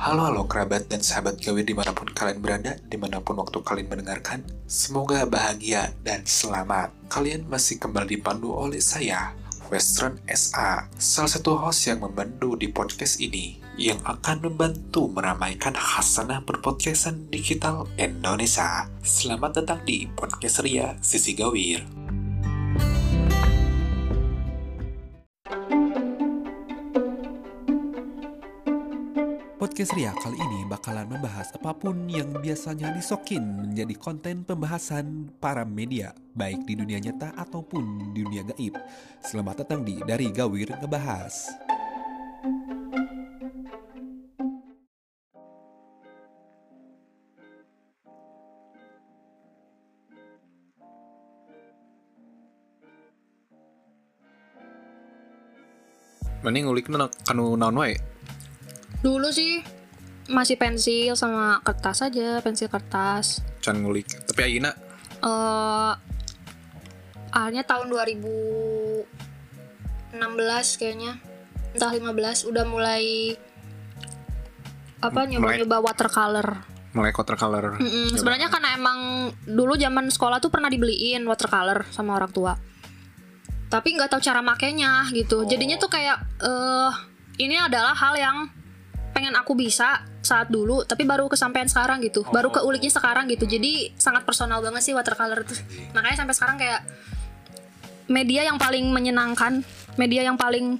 Halo halo kerabat dan sahabat gawe di mana pun kalian berada, di mana pun waktu kalian mendengarkan, semoga bahagia dan selamat. Kalian masih kembali dipandu oleh saya, Western SA, salah satu host yang membantu di podcast ini, yang akan membantu meramaikan hasanah berpodcastan digital Indonesia. Selamat datang di Podcast Ria Sisi Gawir. Podcast Ria kali ini bakalan membahas apa pun yang biasanya disokin menjadi konten pembahasan para media, baik di dunia nyata ataupun di dunia gaib. Selamat datang di Dari Gawir Ngebahas. Mending ngulik kanu naon Dulu sih masih pensil sama kertas aja, pensil kertas. Can ngulik. Tapi ayeuna eh akhirnya tahun 2016 kayaknya. Entah 15 udah mulai apa nyoba-nyoba watercolor. mulai watercolor. Mm-mm, Sebenarnya karena emang dulu zaman sekolah tuh pernah dibeliin watercolor sama orang tua. Tapi nggak tahu cara makainya gitu. Jadinya tuh kayak eh ini adalah hal yang pengen aku bisa saat dulu, tapi baru kesampaian sekarang gitu. Baru keuliknya sekarang gitu. Jadi sangat personal banget sih watercolor tuh. Makanya sampai sekarang kayak media yang paling menyenangkan, media yang paling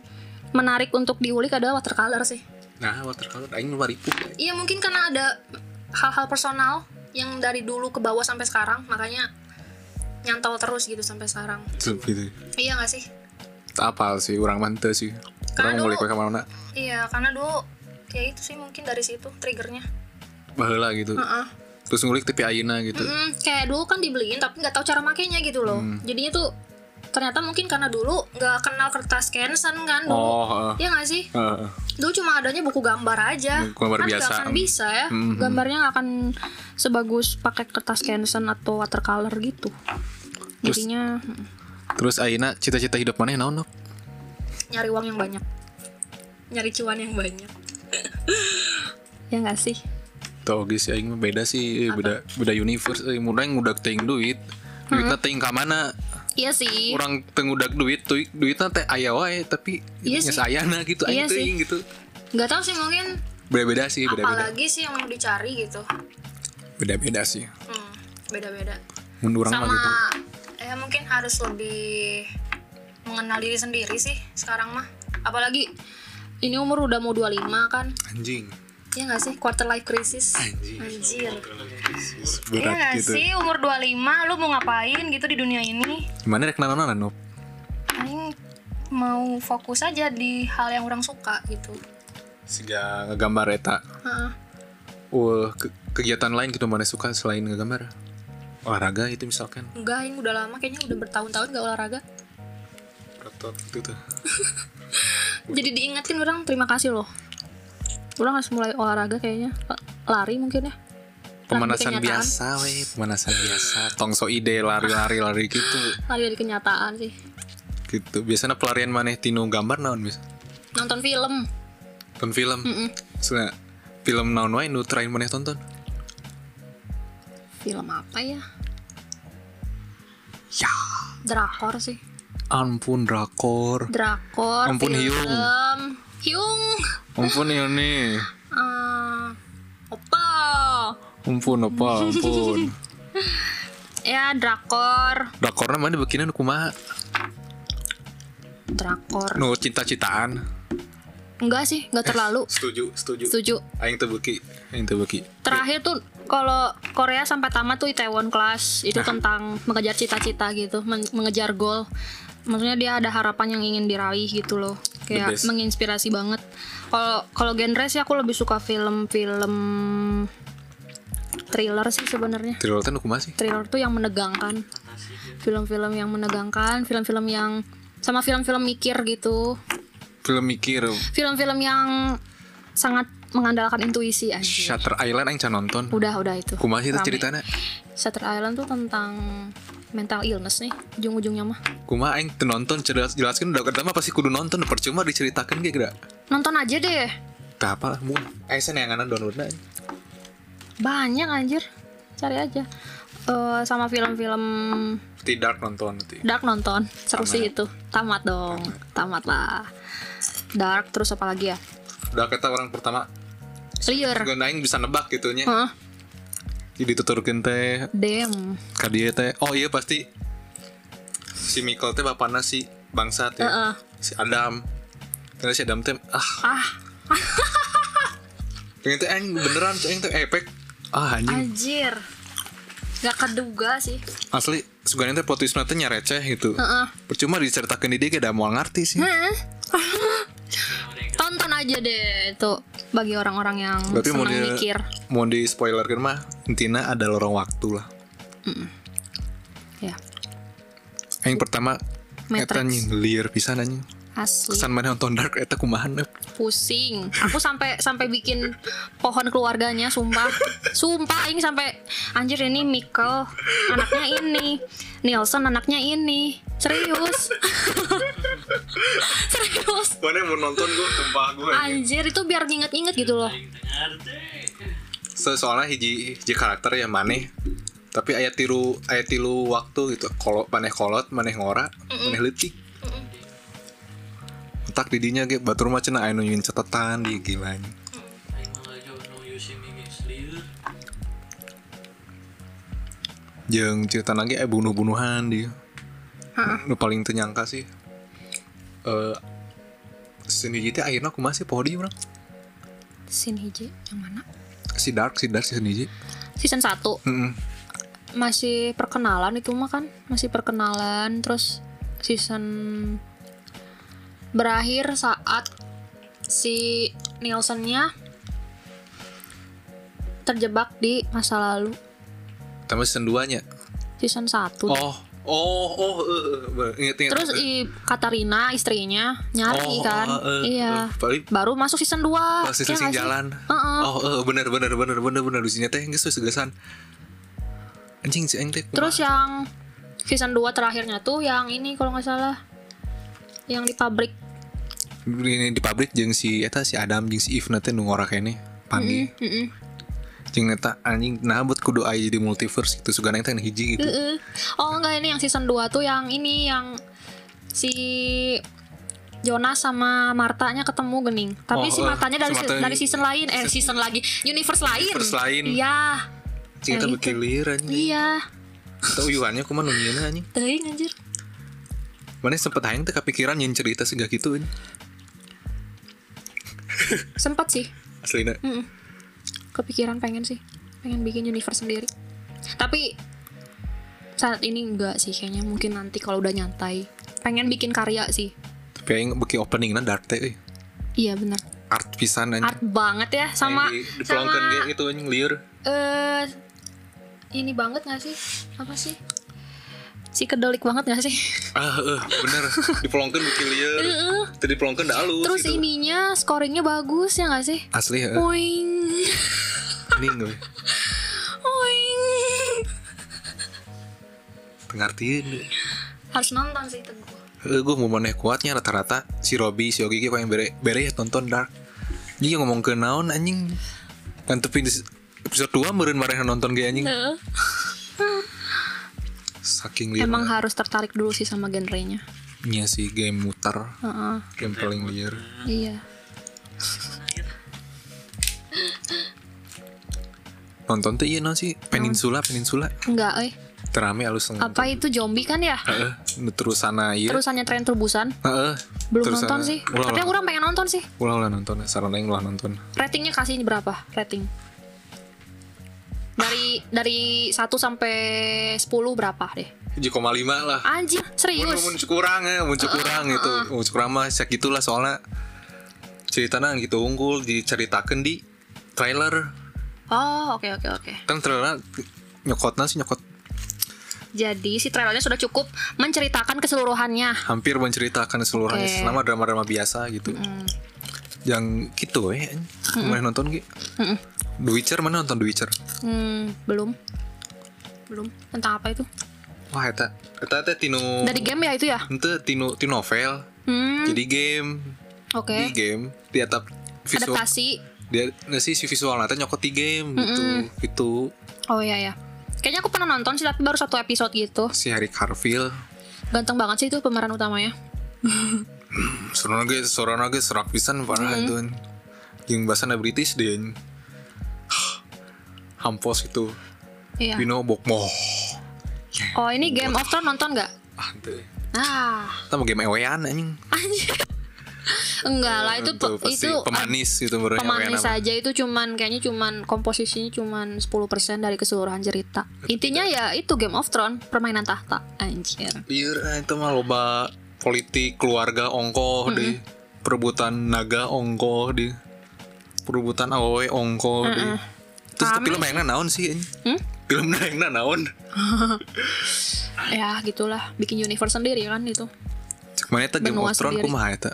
menarik untuk diulik adalah watercolor sih. Nah, watercolor aing luar ribu. Iya mungkin karena ada hal-hal personal yang dari dulu ke bawah sampai sekarang makanya nyantol terus gitu sampai sekarang. Gitu. Iya gak sih? Apa sih orang mante sih. Karena Orang ngulik dulu- ke mana Iya karena dulu kayak itu sih mungkin dari situ triggernya. baheula gitu. Heeh. Terus ngulik tapi ayeuna gitu. Mm, kayak dulu kan dibeliin tapi nggak tahu cara makainya gitu loh. Hmm. Jadinya tuh ternyata mungkin karena dulu nggak kenal kertas Canson kan dulu. Oh, heeh. Iya gak sih? Heeh. Dulu cuma adanya buku gambar aja. Buku gambar kan nggak biasa. akan bisa ya. Mhm. Gambarnya nggak akan sebagus pakai kertas Canson atau watercolor gitu. Terus- Jadinya mm, Terus ayeuna cita-cita hidup mana naon, Nok? nyari uang yang banyak. Nyari cuan yang banyak. Ya nggak sih? Tuh geus aing mah beda sih, beda beda universe. Eh, Mudah yang udah teuing duit. Duitnya teuing ka mana? Iya sih. Orang teu udah duit, tuh duitnya teh aya wae tapi Iya sih. ayana gitu Iya aing gitu. Nggak tahu sih mungkin Beda-beda sih, beda-beda. apalagi sih yang mau dicari gitu. Beda-beda sih. Hmm, beda-beda. Mun urang mah Sama gitu. ya mungkin harus lebih mengenal diri sendiri sih sekarang mah. Apalagi ini umur udah mau 25 kan. Anjing. Iya gak sih? Quarter life crisis. Anjing. Anjir. Iya Berat gak gitu. sih? Umur 25 lu mau ngapain gitu di dunia ini? Gimana rek nanon Nop? Paling mau fokus aja di hal yang orang suka gitu. Siga ngegambar eta. Heeh. Wah, ke- kegiatan lain gitu mana suka selain ngegambar? Olahraga itu misalkan. Enggak, ini udah lama kayaknya udah bertahun-tahun gak olahraga. Otot gitu tuh. Jadi diingetin orang terima kasih loh. Orang harus mulai olahraga kayaknya. Lari mungkin ya. Pemanasan biasa weh, pemanasan biasa. Tongso ide lari-lari lari gitu. Lari dari kenyataan sih. Gitu. Biasanya pelarian maneh tinu gambar naon bisa? Nonton film. Nonton film. Mm-mm. Soalnya film naon wae nu terakhir maneh tonton? Film apa ya? Ya, Drakor sih. Ampun drakor. Drakor. Ampun, film. Hyung. Hyung. Ampun ini. Eh, opa. Ampun apa, ampun. Ya drakor. Drakorna mana bikinan kumaha? Drakor. Nu cinta-citaan. Enggak sih, enggak terlalu. Setuju, setuju. Setuju. Aing teu beuki, aing teu beuki. Terakhir tuh kalau Korea sampai tamat tuh Itaewon Class itu tentang mengejar cita-cita gitu, men- mengejar goal. Maksudnya dia ada harapan yang ingin diraih gitu loh. Kayak menginspirasi banget. Kalau kalau genre sih aku lebih suka film-film thriller sih sebenarnya. Thriller nu kumaha sih? Thriller tuh yang menegangkan. Film-film yang menegangkan, film-film yang sama film-film mikir gitu. Film mikir. Film-film yang sangat mengandalkan intuisi aja. Shutter Island aing can nonton. Udah, udah itu. Kumaha sih itu ceritanya? Shutter Island tuh tentang mental illness nih ujung-ujungnya mah. Kumaha aing nonton jelas jelaskeun udah pertama pasti kudu nonton percuma diceritakan ge geura. nonton aja deh. Tak apa lah mungkin eh saya yang download banyak anjir. Cari aja. Eh, sama film-film tidak nonton nanti dark nonton. Seru Tamat. sih itu. Tamat dong. Tamat. Lah. Dark terus apa lagi ya? Udah kata orang pertama. Liar gue bisa nebak gitu nya Jadi tuturkeun teh. Damn ka dieu teh. Oh iya pasti. Si Michael teh bapakna si bangsat ya. Heeh. si Adam. Karena si Adam teh ah. Ah. Pengen teh anjing beneran anjing teh efek ah anjing. Anjir. Gak keduga sih. Asli sebenarnya teh plot teh nyareceh gitu. Heeh. percuma diceritakan di dia ada mau ngerti sih. Tonton aja deh Tuh Bagi orang-orang yang mau senang di, mikir. mau di spoiler kan mah intinya ada lorong waktu lah. Ya. Yang pertama Matrix. Eta liar pisan anjing. Asli. Kesan mana nonton Dark Eta kumahan pusing. Aku sampai sampai bikin pohon keluarganya sumpah. Sumpah ini sampai anjir ini Michael anaknya ini. Nielsen anaknya ini. Serius serius? Mana mau nonton gue sumpah gue anjir itu biar nginget-nginget gitu loh. So, Soalnya hiji, hiji karakter ya maneh. Tapi ayat tilu ayat tilu waktu gitu. Kalau maneh kolot, maneh ngora, maneh letik Entak didinya ge batur mah cenah aya nu nyieun catatan di gila anjing. Jeung cerita lagi eh bunuh-bunuhan dia. Nu paling teu nyangka sih. Eh Seni teh akhirnya aku masih pohon orang Sin hiji yang mana? Si Dark si Dark si Seni season 1 Heeh. masih perkenalan itu mah kan? Masih perkenalan terus season berakhir saat si Nielsennya terjebak di masa lalu. Tambah season 2 nya. season 1 Oh, oh, oh, eh, eh, inget inget. terus i Katarina istrinya nyari Oh, kan eh, eh, iya eh, paling- baru masuk season 2 Pas itu sing jalan. Oh, eh, bener bener bener bener bener sini teh geus segesan. Anjing si teh. terus yang season 2 terakhirnya tuh yang ini kalau nggak salah yang di pabrik di, di pabrik jeung si eta si Adam jeung si Eve teh nu ngora kene Pandi. Mm-mm. Jeung eta anjing nah buat kudu aya di multiverse gitu sugana nu hiji gitu. Heeh. Oh enggak ini yang season 2 tuh yang ini yang si Jonas sama Martanya ketemu gening. Tapi Oh, si eh, Martanya dari si dari season lain, eh season lagi, universe lain. Universe lain. Iya. Cing yang beki lieur anjing. Iya. Teu uyuhannya kumaha nu nyieunna anjing. Teuing anjir. Mana sempet hayang teh kepikiran nyen cerita segah gitu anjing. Sempat sih. Aslina. Mm-mm. Kepikiran pengen sih. Pengen bikin universe sendiri. Tapi saat ini enggak sih kayaknya mungkin nanti kalau udah nyantai. Pengen bikin karya sih. Tapi aing beki openingna dark teh. Iya benar. Art pisan. Art banget ya sama di, sama gitu anjing lieur. eh ini banget gak sih? Apa sih? Si kedelik banget gak sih? Ah, eh, bener. Dipelongkeun beki lieur. Heeh. Tadi dipelongkeun da halus Terus gitu. ininya scoringnya bagus ya gak sih? Asli heeh. Oing. Ning we. Oing. Tengartieun. deh. Harus nonton sih itu gua. Heeh, gue mau maneh kuatnya rata-rata si Robby, si Ogi kok yang bere bere ya tonton Dark. Jadi ngomong ke naon anjing. Kan tapi di episode 2 meureun mareh nonton ge anjing. Heeh. Saking liar. Emang harus tertarik dulu sih sama genrenya. Nya sih game muter, Heeh. game paling liar. Iya. Nonton tuh iya naon sih Peninsula, Peninsula. Enggak, eh. Terame alus nonton. Apa itu zombie kan ya? Heeh, sana iya. Terusannya tren terubusan. Heeh. Belum Terus nonton sih. Ulah, Tapi ulah. aku orang pengen nonton sih. Ulah ulah nonton, saran aing ulah nonton. Ratingnya kasih berapa? Rating. Dari dari 1 sampai 10 berapa deh? 7,5 lah. Anjir, serius. mun kurang ya, mun kurang gitu. Mun kurang mah sak gitulah soalnya ceritanya gitu unggul diceritakan di trailer. Oh, oke oke oke. Kan trailer nyokotna sih nyokot Jadi si trailernya sudah cukup menceritakan keseluruhannya. hampir menceritakan seluruhnya Oke. selama drama-drama biasa gitu. Yang gitu ya. Mulai nonton gitu. Mm-mm. The Witcher mana nonton The Witcher? Hmm, belum. Belum. Tentang apa itu? Wah, eta eta teh tinu Dari game ya itu ya? Ente tinu tinu novel. Hmm, Jadi game oke. di game di atap visual adaptasi dia nggak sih si visual nanti nyokot di game gitu gitu oh iya ya kayaknya aku pernah nonton sih tapi baru satu episode gitu si Harry Carville ganteng banget sih itu pemeran utamanya seru lagi seru lagi serak pisan parah Mm-hmm. itu yang bahasa British dia hampos itu. Iya. Pino Bokmo oh ini Game of Thrones nonton nggak? Ah itu ah. Kita mau game ewean anjing. Enggak lah itu pe- pasti itu pemanis gitu baru pemanis saja itu cuman kayaknya cuman komposisinya cuman 10% dari keseluruhan cerita. Intinya ya itu Game of Thrones permainan tahta. Anjir. Iya itu mah loba politik keluarga ongkoh deh perebutan naga ongkoh deh perebutan awe ongkoh deh terus itu Rame film yang naon sih anjing? Hmm? film yang naon? Ya gitulah. Bikin universe sendiri kan itu. Mana eta Game Benua of Thrones kumaha eta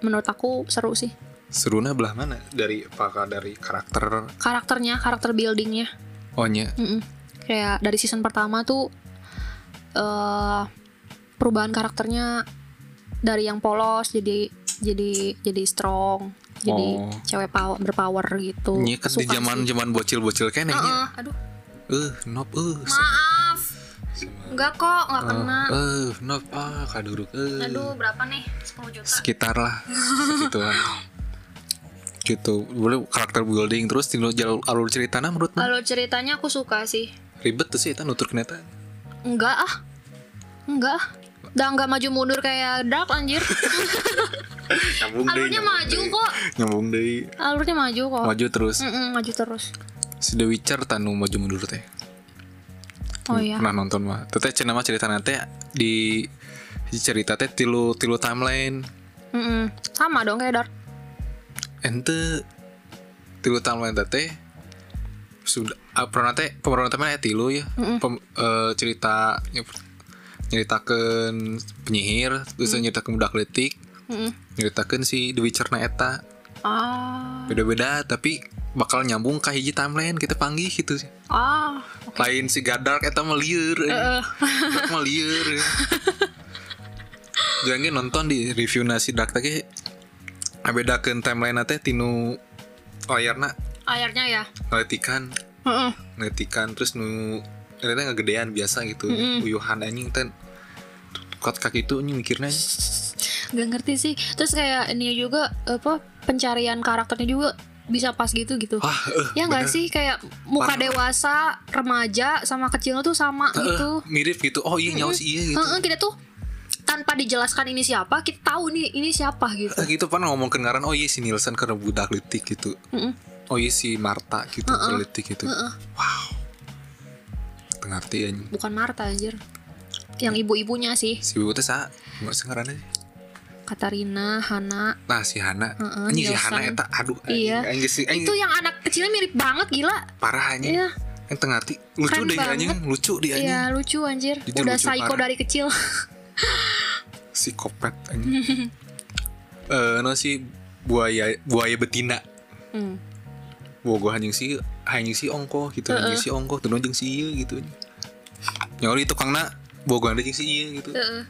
menurut aku seru sih. Serunya belah mana? Dari apakah dari karakter? Karakternya karakter buildingnya. Ohnya Mm-mm. kayak dari season pertama tuh eh perubahan karakternya dari yang polos jadi jadi jadi strong jadi Oh. cewek power, berpower gitu. Nya kan di zaman zaman bocil-bocil kan nya. Heeh, aduh. Eh, nop eh. maaf. Enggak kok nggak kena. Eh, nop ah kaduruk eh. aduh berapa nih? 10 juta. Sekitar lah segituan. gitu. Boleh karakter building terus tinggal jalur alur ceritanya menurut kalau ceritanya aku suka sih. Ribet tuh sih itu nutur keneta enggak ah. Enggak. Ah. udah nggak maju mundur kayak dark anjir nyambung alurnya maju kok. Nyambung deh. Alurnya maju kok. Maju terus. Mm-mm, maju terus. Si The Witcher tanu maju mundur teh. Oh iya. Pernah nonton mah teteh cenah mah cerita nanti di di cerita teh tilu tilu timeline. Mm-mm. sama dong kayak dark ente tilu timeline teh sudah uh, pernah teh pemeran teman tilu ya. Pem- eh, cerita ny- nyeritakan penyihir terus nyeritakan budak letik Mm-mm. nyeritakan si The Witcher na eta. Ah. Beda-beda tapi bakal nyambung ke hiji timeline kita panggil gitu sih. Ah oke. Lain si Gadark eta mah lieur eh. jangan nonton di review nasi Dark teh bedakeun timeline teh tinu layarna. Airnya ya? Ngeletikan. Mm-mm. ngeletikan terus nu ternyata ngegedean biasa gitu uyuhan anjing ten. Kot kaki itu anjing mikirnya Gak ngerti sih. Terus kayak ini juga Apa Pencarian karakternya juga Bisa pas gitu gitu. Wah eh, Ya nggak sih? Kayak Muka Parah. dewasa Remaja Sama kecilnya tuh sama Eh, gitu. mirip gitu. Oh iya nyawa sih iya gitu. Heeh, Kita tuh Tanpa dijelaskan ini siapa Kita tahu nih Ini siapa gitu. Eh, gitu pan ngomong ngaran oh iya si Nielsen karena budak letik gitu. Mm-mm. oh iya si Marta gitu uh letik gitu. Heeh. wow. Ngerti Bukan Marta anjir. Yang ibu-ibunya sih. Si ibu teh sa nggak sih ngaranna sih? Katarina Hana. Nah si Hana. Heeh, anjing si. Hana eta aduh Iya. anjing si anjing. Itu yang anak kecilnya mirip banget gila. Parah anjing. Iya. Yang tengah hati. Lucu deh anjing lucu dia anjing. Iya lucu anjir. Jujur Udah lucu psycho parah. dari kecil. Si kopet anjing. Eh no si buaya buaya betina. Hmm. Wah gue anjing si anjing si ongko gitu anjing si ongko tuh anjing si iya gitu nyori tukangna bawa gue anjing si iya gitu. Heeh.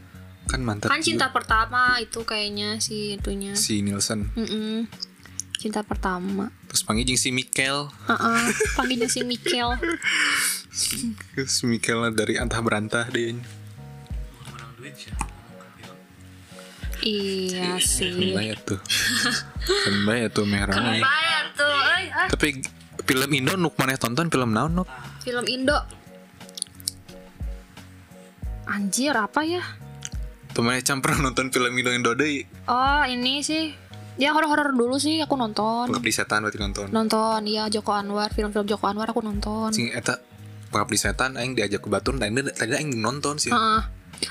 Kan mantap Kan juga. cinta pertama itu kayaknya si itunya. Si Nielsen. Mm-mm. Cinta pertama. Terus panggil si Mikel. Heeh, Panggilnya si Mikel. Si Mikel dari antah berantah deh Iya sih. Bayar tuh. Kan bayar tuh merah Bayar tuh. Eh, ah. tapi film Indo nuk maneh tonton? Film naon nuk? Film Indo. Anjir apa ya tuh maneh campur nonton film Indo Indo deh Oh ini sih. Ya horor-horor dulu sih aku nonton. Pengabdi setan berarti nonton. Nonton iya Joko Anwar Film-film Joko Anwar aku nonton. Sing eta pengabdi setan aing diajak ke Batur tadi tadi aing nonton sih. Heeh.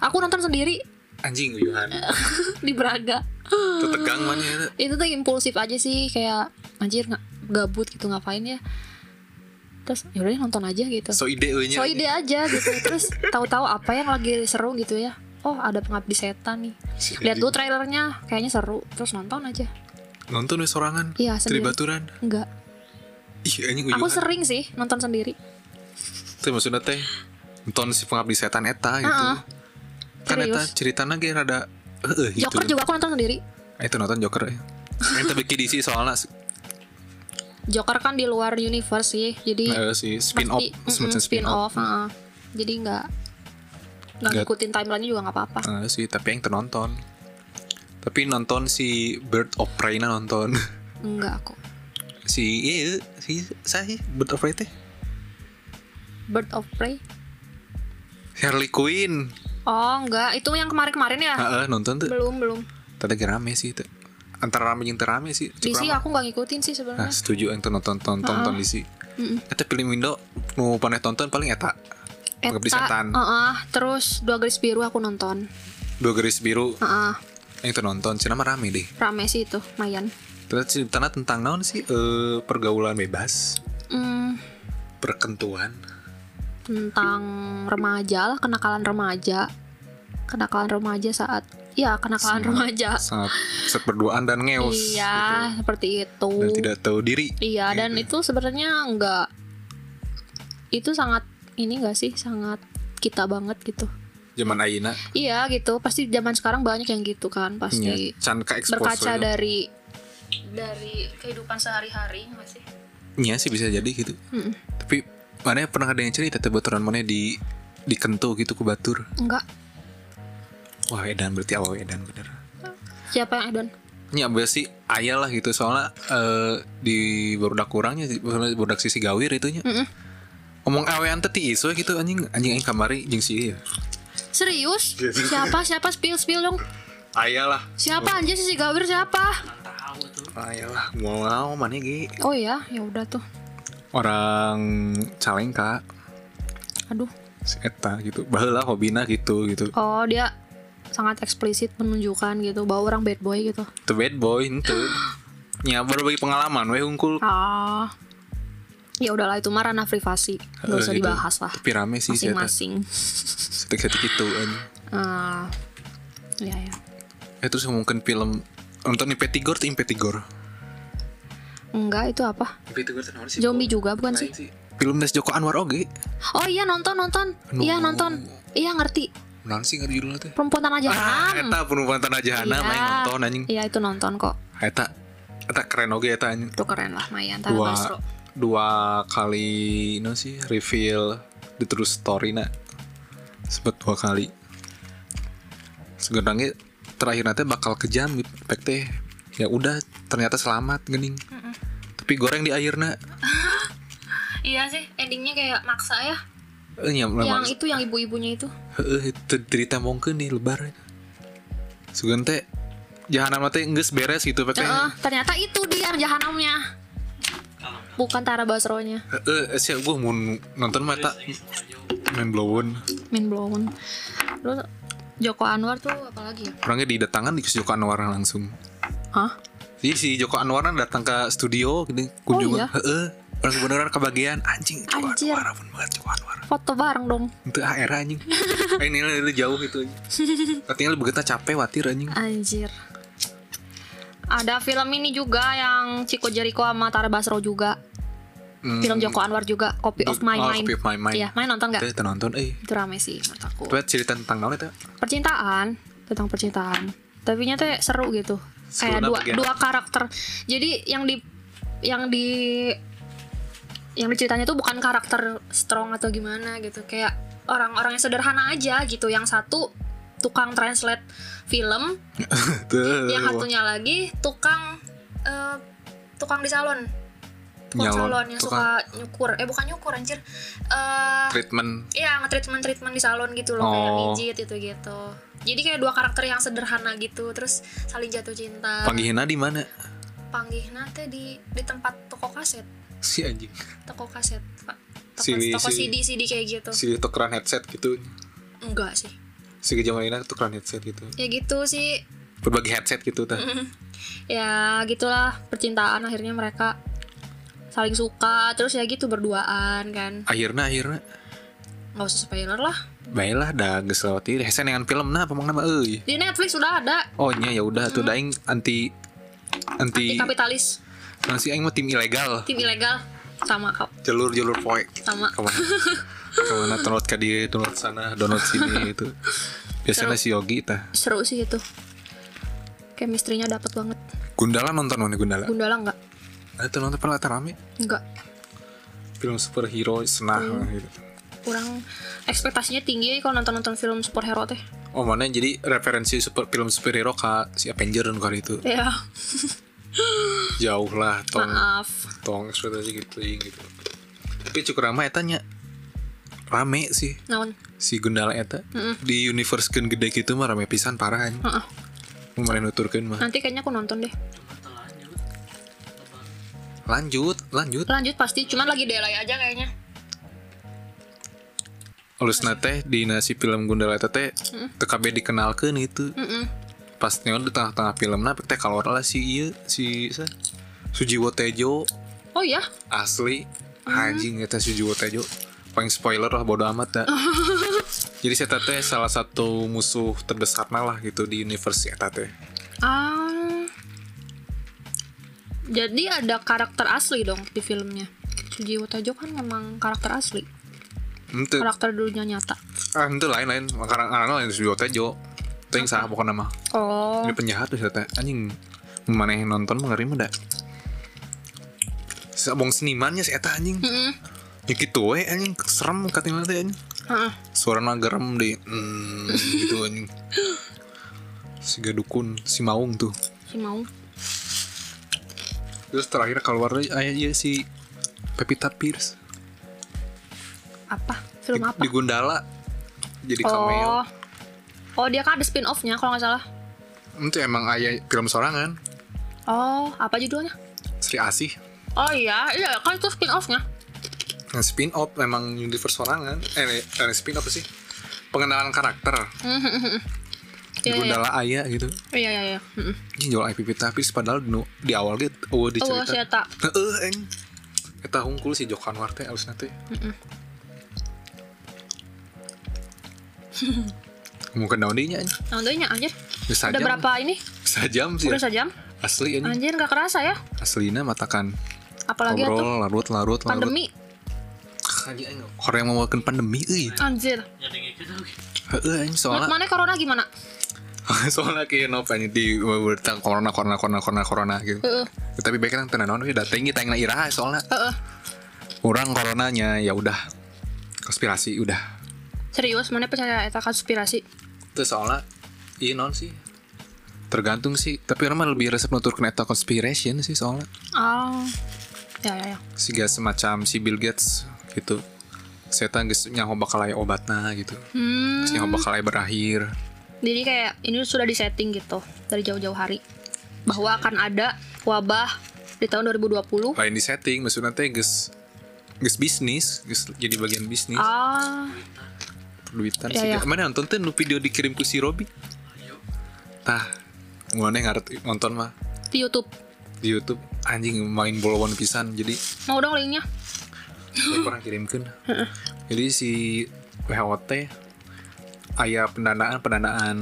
Aku nonton sendiri. Anjing uyuhan di Braga. Tuh tegang mana ya itu tuh impulsif aja sih kayak anjir gabut gitu ngapain ya? Terus yaudah nonton aja gitu. So ide euy nya. so ide aja gitu. Terus tahu-tahu apa yang lagi seru gitu ya oh ada pengabdi setan nih lihat dulu trailernya kayaknya seru terus nonton aja nonton wis sorangan Iya, sendiri. Baturan enggak ih aku sering sih nonton sendiri Itu maksudnya teh nonton si pengabdi setan eta gitu. Heeh. Kan eta ceritanya ge rada heeh gitu. Joker juga aku nonton sendiri Ah, itu nonton Joker ya. Yang terbeki DC soalnya Joker kan di luar universe sih jadi eh, si spin off, semacam spin off. heeh. jadi nggak nggak ngikutin timelinenya juga nggak apa-apa Eh, sih, tapi yang ternonton. Tapi nonton si Bird of Prey na nonton. enggak kok si iya si saya Bird of Prey teh Bird of Prey Harley Quinn. oh enggak itu yang kemarin-kemarin ya Heeh, nonton tuh. belum belum Tadi rame sih itu. Antara rame yang terame sih. di sih aku nggak ngikutin sih Nah, sebenarnya setuju yang nonton tonton tonton di si. Eta film Indo nu paneh tonton paling eta. Pengabdi Setan. heeh. terus dua garis biru aku nonton Dua garis biru Heeh. yang nonton Cina mah rame deh. rame sih itu Mayan Terus ceritanya tentang naon sih eh, pergaulan bebas, hmm, perkentuan. tentang remaja lah kenakalan remaja kenakalan remaja saat ya kenakalan remaja Sangat set berduaan dan ngeus. iya seperti itu Dan tidak tahu diri. iya dan itu sebenarnya enggak itu sangat ini enggak sih sangat kita banget gitu Zaman Aina iya gitu pasti zaman sekarang banyak yang gitu kan pasti expose berkaca dari dari kehidupan sehari-hari nggak sih Iya sih bisa jadi gitu. Mm-mm. Tapi mana pernah ada yang cerita teh baturan mana di dikentu gitu ku batur. enggak Wah, edan berarti awal edan bener. siapa yang Edon Nya sih ayah lah gitu soalnya eh, di barudak kurangnya barudak sisi gawir itunya. Mm-mm. Ngomong awean teh ti isu gitu anjing anjing aing kamari jeung si ieu. serius siapa siapa spill spill dong Ayah lah. siapa anjir si Gawir siapa Ayah lah. Mau mau mana ge. oh ya ya udah tuh Orang Calengka aduh si eta gitu. Baheula hobina gitu gitu. oh dia sangat eksplisit menunjukkan gitu bahwa orang bad boy gitu The bad boy itu. Ya berbagi pengalaman we unggul. ah ya udahlah itu mah ranah privasi nggak Eh, usah gitu. dibahas lah Tapi rame sih masing-masing Setik-setik itu anjing. ah ya ya Eh terus mungkin film nonton Impetigor tuh Impetigor. enggak itu apa Impetigor tuh naon zombie juga bukan sih Film Nes Joko Anwar oge. oh iya nonton nonton Anu. iya nonton iya ngerti Naon sih ngerti judulnya teh? perempuan tanah Ah, jahanam eta penumpang tanah jahanam Iya. nonton anjing. iya itu nonton kok Eta eta keren oge eta anjing. itu keren lah Mayan Dua Basro dua kali no sih reveal the true story na sempet dua kali. Sebenarnya terakhir nanti bakal kejam efek teh. Ya udah ternyata selamat gening. Tapi goreng di airna iya sih endingnya kayak maksa ya. Eh nya yang memang itu yang ibu-ibunya itu. Heeh itu cerita mungkin nih lebar. Segan teh jahanam teh geus beres gitu teh. Heeh, ternyata itu dia jahanamnya bukan Tara Basro-nya heeh sih gua mau nonton mata main blown Min blown terus Joko Anwar tuh apalagi ya orangnya didatangan di Joko Anwar langsung hah Jadi si Joko Anwar datang ke studio gitu kunjungan. iya? Heeh. Orang beneran kebagian anjing Joko Anjir. Anwar pun banget Joko Anwar. foto bareng dong Itu AR anjing. Eh, ini ini jauh itu. Katanya lu begitu capek watir anjing. anjir ada film ini juga yang Chico Jericho sama Tara Basro juga Hmm. film Joko Anwar juga Copy of My Oh, Mind Copy of My Mind. iya main nonton nggak Kita nonton eh. itu rame sih menurut aku Itu cerita tentang naon itu? percintaan tentang percintaan tapi nyata seru gitu Seru kayak dua ya? dua karakter jadi yang di yang di yang diceritanya tuh bukan karakter strong atau gimana gitu kayak orang-orang yang sederhana aja gitu yang satu tukang translate film yang satunya lagi tukang eh, tukang di salon tukang Nyalon, salon yang tukang- suka nyukur eh bukan nyukur anjir eh treatment Iya, nge-treatment treatment di salon gitu loh, kayak Oh. mijit itu gitu. Jadi kayak dua karakter yang sederhana gitu, terus saling jatuh cinta. panggihna di mana? Panggihna teh di di tempat toko kaset, Si anjing. toko kaset, Pak. Toko, Si- toko si- CD CD kayak gitu. Si tukeran headset gitu. Enggak sih. Si kejamanina tukeran headset gitu. Ya gitu sih. Berbagi headset gitu tah. Ya gitulah percintaan akhirnya mereka saling suka terus ya gitu berduaan kan Akhirnya akhirnya nggak usah spoiler lah Baiklah dah geus lewati hese dengan film nah pemang nama euy. di Netflix sudah ada Oh nya ya udah tuh daing anti anti anti kapitalis nasi aing mah tim ilegal. tim ilegal sama kau Jalur-jalur poek. sama Ke mana? Download ke dia, download sana, download sini itu. Biasanya si Yogi tah. seru sih itu. Chemistry-nya dapat banget. Gundala nonton mana Gundala? Gundala enggak ada tuh nonton pernah rame? Enggak film superhero senah gitu. Kurang ekspektasinya tinggi kalau nonton nonton film superhero teh. Oh mana? Jadi referensi super film superhero ka si Avenger dan kali itu? Ya jauh lah tong maaf. tong ekspektasi gitu gitu. Tapi cukup ramai etanya rame sih. Naon? Si Gundala eta di universe gen gede gitu mah rame pisan parah anjing. Heeh. kemarin nuturkeun mah. Nanti kayaknya aku nonton deh. Lanjut lanjut. Lanjut pasti cuman lagi delay aja kayaknya. Alus nate di nasi film Gundala eta teh TKB dikenalkeun itu. Mm-mm. pas nyewa di tengah-tengah film nah teh kalau lah si iya si sa, Sujiwo Tejo. Oh ya asli. Anjing eta Sujiwo Tejo paling spoiler lah bodo amat dah jadi saya teh salah satu musuh terbesarnya lah gitu di universe eta teh ah. Jadi ada karakter asli dong di filmnya. Sujiwo Tejo kan memang karakter asli. Ente, karakter dulunya nyata. Ah, ente lain-lain karena lain Sujiwo Tejo itu yang salah pokoknya mah. Oh. Ini penjahat tuh teh anjing. Mana yang nonton mengeri mah dah sabong senimannya si eta anjing. Mm-mm. Ya gitu we anjing serem katanya teh anjing. Heeh. suara gerem di mm, gitu anjing. Si gadukun si maung tuh. Si mau terus terakhir keluar ayah iya si Pevita Pierce. Apa? Film di, apa? di Gundala. Jadi cameo. Oh. Oh dia kan ada spin offnya kalau nggak salah. Itu emang ayah film sorangan. Oh apa judulnya? Sri Asih. Oh iya iya kan itu spin offnya yang spin off memang universe sorangan. Eh, eh spin off sih? Pengenalan karakter. Iya. Gundala ayah gitu. Iya iya iya. Ini jual IP Pevita Pierce padahal di, di awal gitu oh oh dicerita si Eta Heeh, eng. Eta hungkul si Jok Anwar teh alus nanti. Mungkin daun dinya anjing. nontonnya anjir. Bisa udah berapa ini? Sajam sih. udah sejam? Asli anjing. anjir nggak kerasa ya. Aslina matakan apalagi tuh ngobrol larut larut larut. pandemi Aing. Orang yang memakan pandemi euy. anjir Heeh soalnya mana corona gimana soalnya kayak nopo anjing di berita corona corona corona corona corona gitu. Heeh. Tapi baik kan tenan dateng kita yang iraha soalnya Heeh. orang coronanya ya udah konspirasi udah. serius mana percaya eta konspirasi Itu soalnya iya non sih tergantung sih tapi orang mah lebih resep nuturkan eta conspiration sih soalnya oh ya ya ya si guys semacam si Bill Gates gitu. Tahu guys nyaho bakal aya obatna gitu. Hmm, Geus nyaho bakal aya berakhir. Jadi kayak ini sudah disetting gitu dari jauh-jauh hari. Bahwa akan ada wabah di tahun 2020 lain di setting maksudnya teh geus geus bisnis geus jadi bagian bisnis. Ah. Duitan Iya, sih. iya. mana nonton tuh nu video dikirim ku si Robi? Tah mana ngarep nonton mah? Di YouTube. Di YouTube. Anjing main bolon pisan jadi mau dong linknya Saya pernah kirimkan. Jadi si WHOT ayah pendanaan pendanaan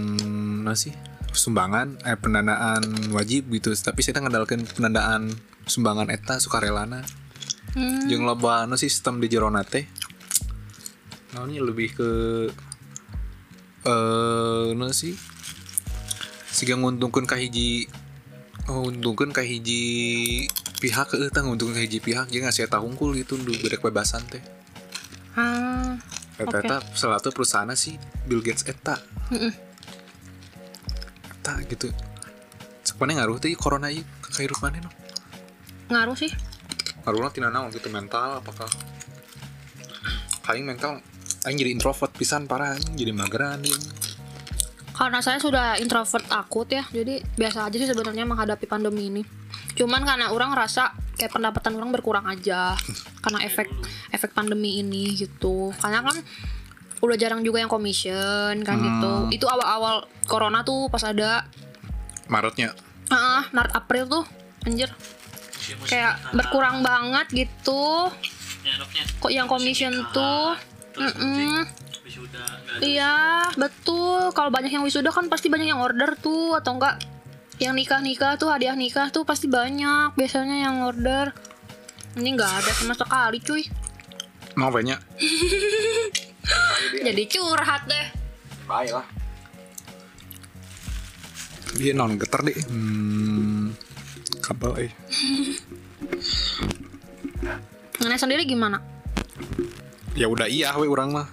apa sih? Sumbangan eh pendanaan wajib gitu. Tapi saya ngandalkan pendanaan sumbangan eta sukarelana. Hmm. jeung loba anu sistem di jerona teh. Naonnya lebih ke eh uh, sih? Siga nguntungkeun ka hiji nguntungkeun ka hiji pihak ke tah nguntungkeun ka hiji pihak jeung ngasih eta hungkul gitu nu bedek bebasan teh. Ah eta eta salah satu perusahaan sih Bill Gates eta. Mm-mm. eta gitu. Sebenarnya ngaruh tuh corona ieu ka kehidupan mana no? ngaruh sih. Ngaruhnya tina naon gitu mental apakah? Aing mental aing jadi introvert pisan parah aing jadi mageran dia karena saya sudah introvert akut ya jadi biasa aja sih sebenarnya menghadapi pandemi ini cuman karena orang ngerasa kayak pendapatan orang berkurang aja. Karena efek efek pandemi ini gitu. Karena kan udah jarang juga yang commission kan gitu. Itu awal-awal corona tuh pas ada Maretnya? Ah Maret April tuh. Anjir. Kayak berkurang banget gitu. Kok yang commission tuh? Mm-mm. Iya, betul. Kalau banyak yang wisuda kan pasti banyak yang order tuh atau enggak yang nikah-nikah tuh hadiah nikah tuh pasti banyak biasanya yang order. Ini nggak ada sama sekali, cuy. mau banyak Jadi curhat deh. baik lah dia non getar deh hmm, kabel eh Nenek sendiri gimana? ya udah iya we orang mah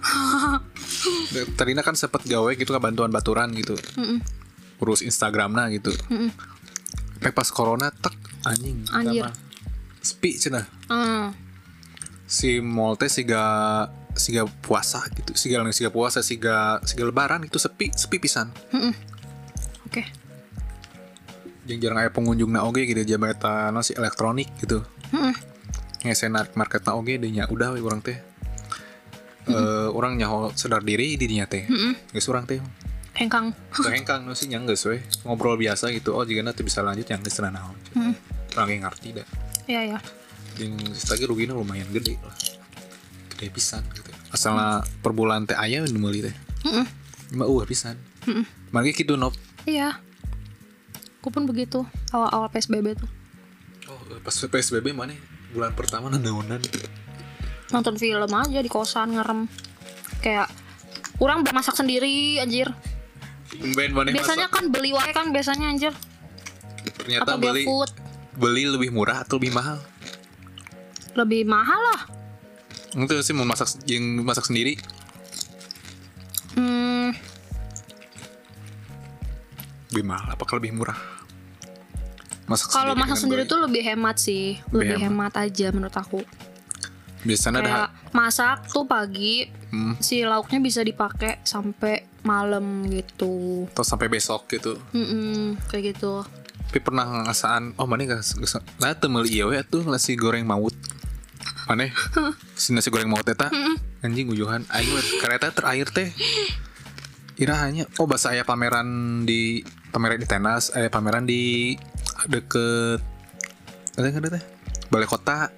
tadinya kan sempet gawe gitu kan bantuan baturan gitu Mm-mm. Urus Instagram nah gitu Mm-mm. Tapi pas corona tek anjing Anjir. sepi cenah Hmm. si mall teh siga siga puasa gitu siga siga puasa siga siga lebaran itu sepi sepi pisan Mm-mm. Oke. yang jarang aya pengunjung na oge gitu jaman eta no, si elektronik gitu Mm-mm. ngesenat market na oge dinya udah we urang teh Eh, orang nyaho sadar diri di dinya teh Mm-mm. geus urang teh Hengkang. Kang no sih nyanggeus we ngobrol biasa gitu oh jika nanti bisa lanjut yang geus naon Mm. orang yang ngerti dah Iya ya. jeung lagi ruginya lumayan gede lah gede pisan gitu asalnya per bulan teh aya nu meuli teh Mm-mm. mah uh pisan Mm-mm. Mangga gitu nop Iya. Aku pun begitu awal-awal PSBB tuh. oh pas PSBB mana bulan pertama nandaunan Nonton film aja di kosan ngerem. Kayak kurang bermasak sendiri anjir. Biasanya kan beli wae kan biasanya anjir. ternyata Atau beli GoFood. beli lebih murah atau lebih mahal Lebih mahal lah. itu sih mau masak yang masak sendiri Hmm, lebih mahal apakah lebih murah masak kalau sendiri masak sendiri beli. tuh lebih hemat sih. Lebih Lebih, hemat. aja menurut aku. biasanya ada Kayak masak tuh pagi, hmm, si lauknya bisa dipakai sampai malam gitu. atau sampai besok gitu. Mm-mm, kayak gitu. tapi pernah ngasaan oh mana gak nah temel iya we tuh nasi goreng maut. Mana? Si nasi goreng maut eta anjing ujuhan we kereta terakhir teh. Ira hanya oh bahasa ayah pameran di pameran di tenas ayah pameran di deket ada kan teh? Balai kota.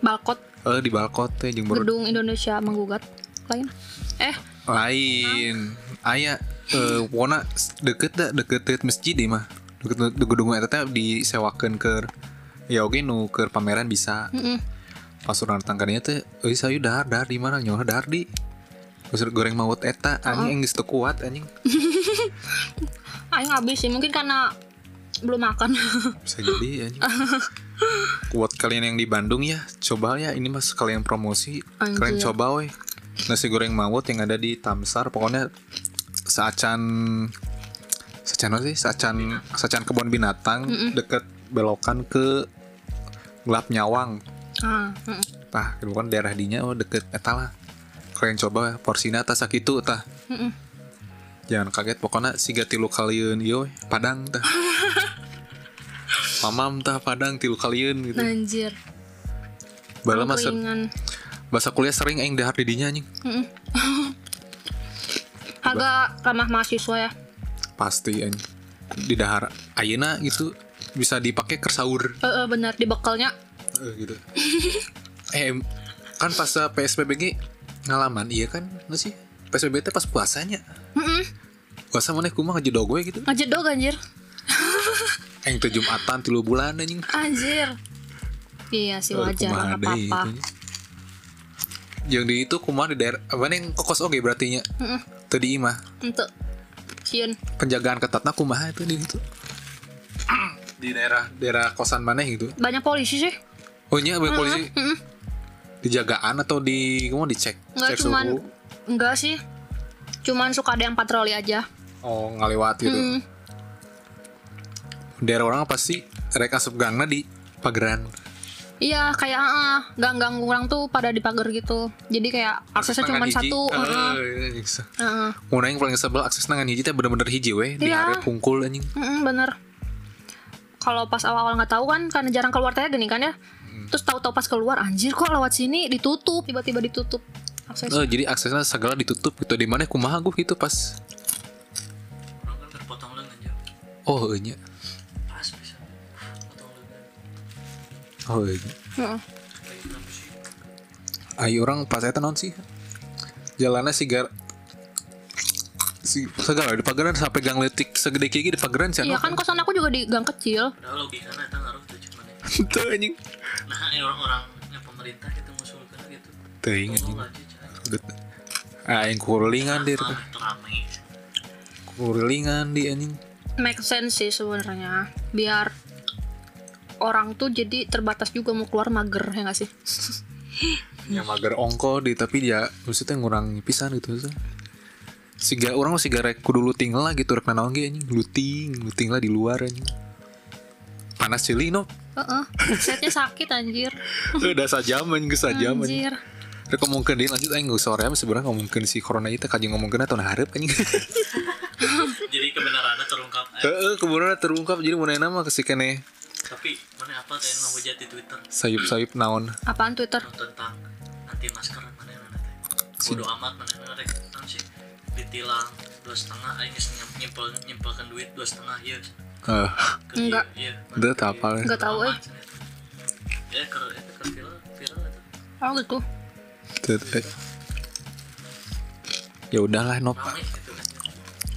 Balkot. Eh di balkot teh jeung gedung Indonesia menggugat. Lain. Eh, lain ayah eh pokoknya deket dah deket deket masjid deh mah. Deket gedung eta teh disewakeun ke ya oke nu ke pameran bisa. Mm-mm. pas orang datang kadinya teh euy sayu dahar dahar di mana? Nyawa dahar di. Terus goreng maut eta anjing yang teu kuat anjing. Aing habis sih mungkin karena belum makan. bisa jadi anjing. Kuat kalian yang di Bandung ya coba ya ini mas kalian promosi. Anjir. kalian coba weh. Nasi goreng maut yang ada di Tamsar pokoknya seacan seacan apa sih? Seacan seacan kebun binatang deket belokan ke gelap nyawang. Ah, mm-mm. tah itu kan daerah dinya oh deket. Eta lah. Kalian coba porsinya tah sakitu tah. Mm-mm. jangan kaget pokoknya siga tilu kalian yo padang tah. Mamam tah padang tilu kalian gitu. Anjir. bala masa bahasa kuliah sering aing dahar di dinya anjing. Mm-mm. Agak ramah mahasiswa ya. pasti anjing di dahar ayeuna gitu bisa dipakai ke sahur Eh, eh, benar di bekalnya. Eh, gitu eh kan pas PSBB ngalaman iya kan nggak sih PSBB teh pas puasanya Mm-mm. puasa mana kumah ngejedog gue gitu Ngejedog anjir. yang tuh jumatan tilu bulan anjing Anjir. Iya sih Eh, wajar apa-apa. gitu. yang di itu kumaha di daerah apa nih yang kokos oke berarti nya Mm-mm. tadi imah Untuk Cian. penjagaan ketatnya kumaha itu di itu di daerah daerah kosan mana gitu Banyak polisi sih. oh iya banyak polisi Mm-mm. dijagaan atau di kamu dicek Nggak cek cuman suhu enggak sih. Cuman suka ada yang patroli aja. oh ngalewat gitu Mm. daerah orang pasti mereka asup gangna di pageran Iya kayak ah gang-gang orang tuh pada di pagar gitu. Jadi kayak aksesnya cuma satu. Heeh. iya, nyiksa. Heeh. Mun aing paling sebel akses nangan hiji teh bener-bener hiji weh di Iya. area pungkul anjing Mm-mm, bener. Kalau pas awal-awal nggak tahu kan, karena jarang keluar teh gini kan ya. Hmm. Terus tahu-tahu pas keluar, anjir kok lewat sini ditutup, tiba-tiba ditutup akses. Eh, jadi aksesnya segala ditutup gitu di mana kumaha gue gitu pas orang kan terpotong lang anjir oh iya oh iya Heeh. ayo orang pas eta naon sih. Jalannya si gar si segala di pageran sampai gang letik segede kayak gini di pageran sih Iya kan kosan aku juga di gang kecil. padahal logikanya itu ngaruh tuh cuman ya. Itu anjing. Nah ini orang-orang pemerintah gitu ngusulkan gitu. Teuing ngomong anjing aja cah ah yang itu rame. Kurulingan di anjing. Make sense sih sebenarnya. Biar orang tuh jadi terbatas juga mau keluar mager ya nggak sih? Yang mager ongko di tapi dia maksudnya ngurang pisan gitu siga orang masih garek kudu luting lah gitu rek nanaon ge anjing. Luting luting lah di luar anjing. Panas cili no? Heeh, setnya sakit anjir. Udah sajam anjing geus sajam anjing. Anjir. Rek ngomongkeun deui lanjut aing geus sore mah sebenarnya ngomongkeun si corona itu kaji ngomongkeun atau hareup anjing. Jadi kebenarannya terungkap eh, heeh kemudian terungkap jadi mun nama ke si keneh tapi mana apa teh nu hujat di twitter? Sayup-sayup naon? Apaan Twitter? Tentang anti masker mana mana teh? Bodo amat mana mana rek naon sih ditilang dua setengah aing nyem- nyimpel nyimpelkan duit dua setengah ya eh. Ke Enggak. iya. Udah, tak apa. nggak tahu eh. Ya itu ke viral viral itu oh gitu. Eh. ya udahlah nop gitu kan.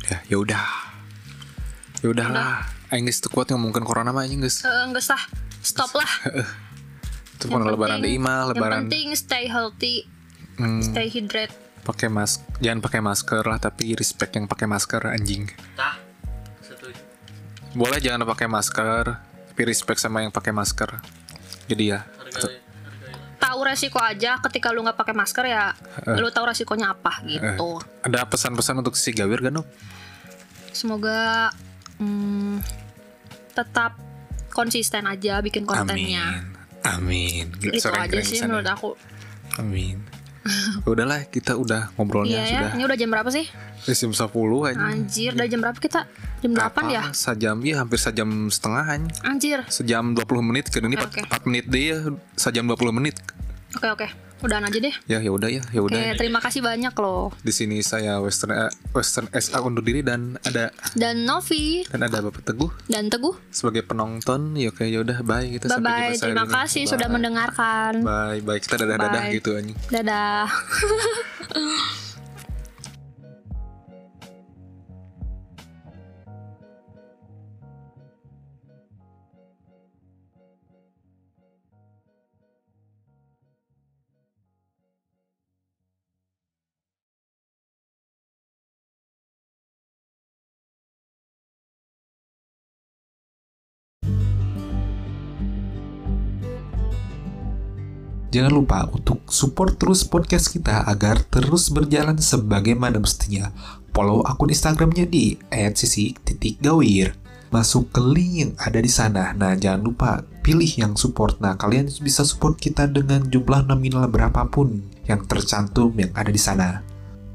Ya ya udah. Ya udahlah aing geus teu kuat ngomongkeun corona mah anjing geus. Eh, nggak sah stop lah. Itu pun lebaran di imah yang lebaran. penting stay healthy hmm, stay hydrate. Pakai mas jangan pakai masker lah tapi respect yang pakai masker anjing. Tah setuju. Boleh jangan pakai masker tapi respect sama yang pakai masker. Jadi ya. Hargai hargai lah tahu resiko aja ketika lu nggak pakai masker ya lu tahu resikonya apa gitu. Ada pesan-pesan untuk si Gawir gak Nup? semoga hmm, tetap konsisten aja bikin kontennya. Amin. Amin. Itu Suara yang aja sih menurut aku. Amin. Udahlah kita udah ngobrolnya iya ya sudah ini udah jam berapa sih? Udah jam 10 aja anjir udah jam berapa kita? Jam 8 ya? Sejam ya hampir sejam setengah aja. anjir. Sejam 20 menit ke ini Oke, 4, oke. menit deh ya. Sejam 20 menit. oke oke udahan aja deh Ya ya udah ya, ya oke udah. terima kasih banyak loh Di sini saya Western eh, Western SA undur diri dan ada dan Novi dan ada Bapak Teguh dan Teguh sebagai penonton. Ya oke ya udah bye kita bye sampai bye jumpa terima kasih Bye. sudah mendengarkan Bye bye kita dadah dadah Bye. gitu anjing. dadah Jangan lupa untuk support terus podcast kita agar terus berjalan sebagaimana mestinya. Follow akun Instagramnya di @sisi.gawir. Masuk ke link yang ada di sana. Nah, jangan lupa pilih yang support. Nah, kalian bisa support kita dengan jumlah nominal berapapun yang tercantum yang ada di sana.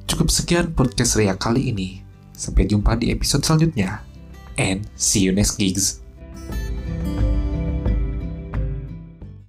Cukup sekian podcast Ria kali ini. Sampai jumpa di episode selanjutnya. And see you next gigs.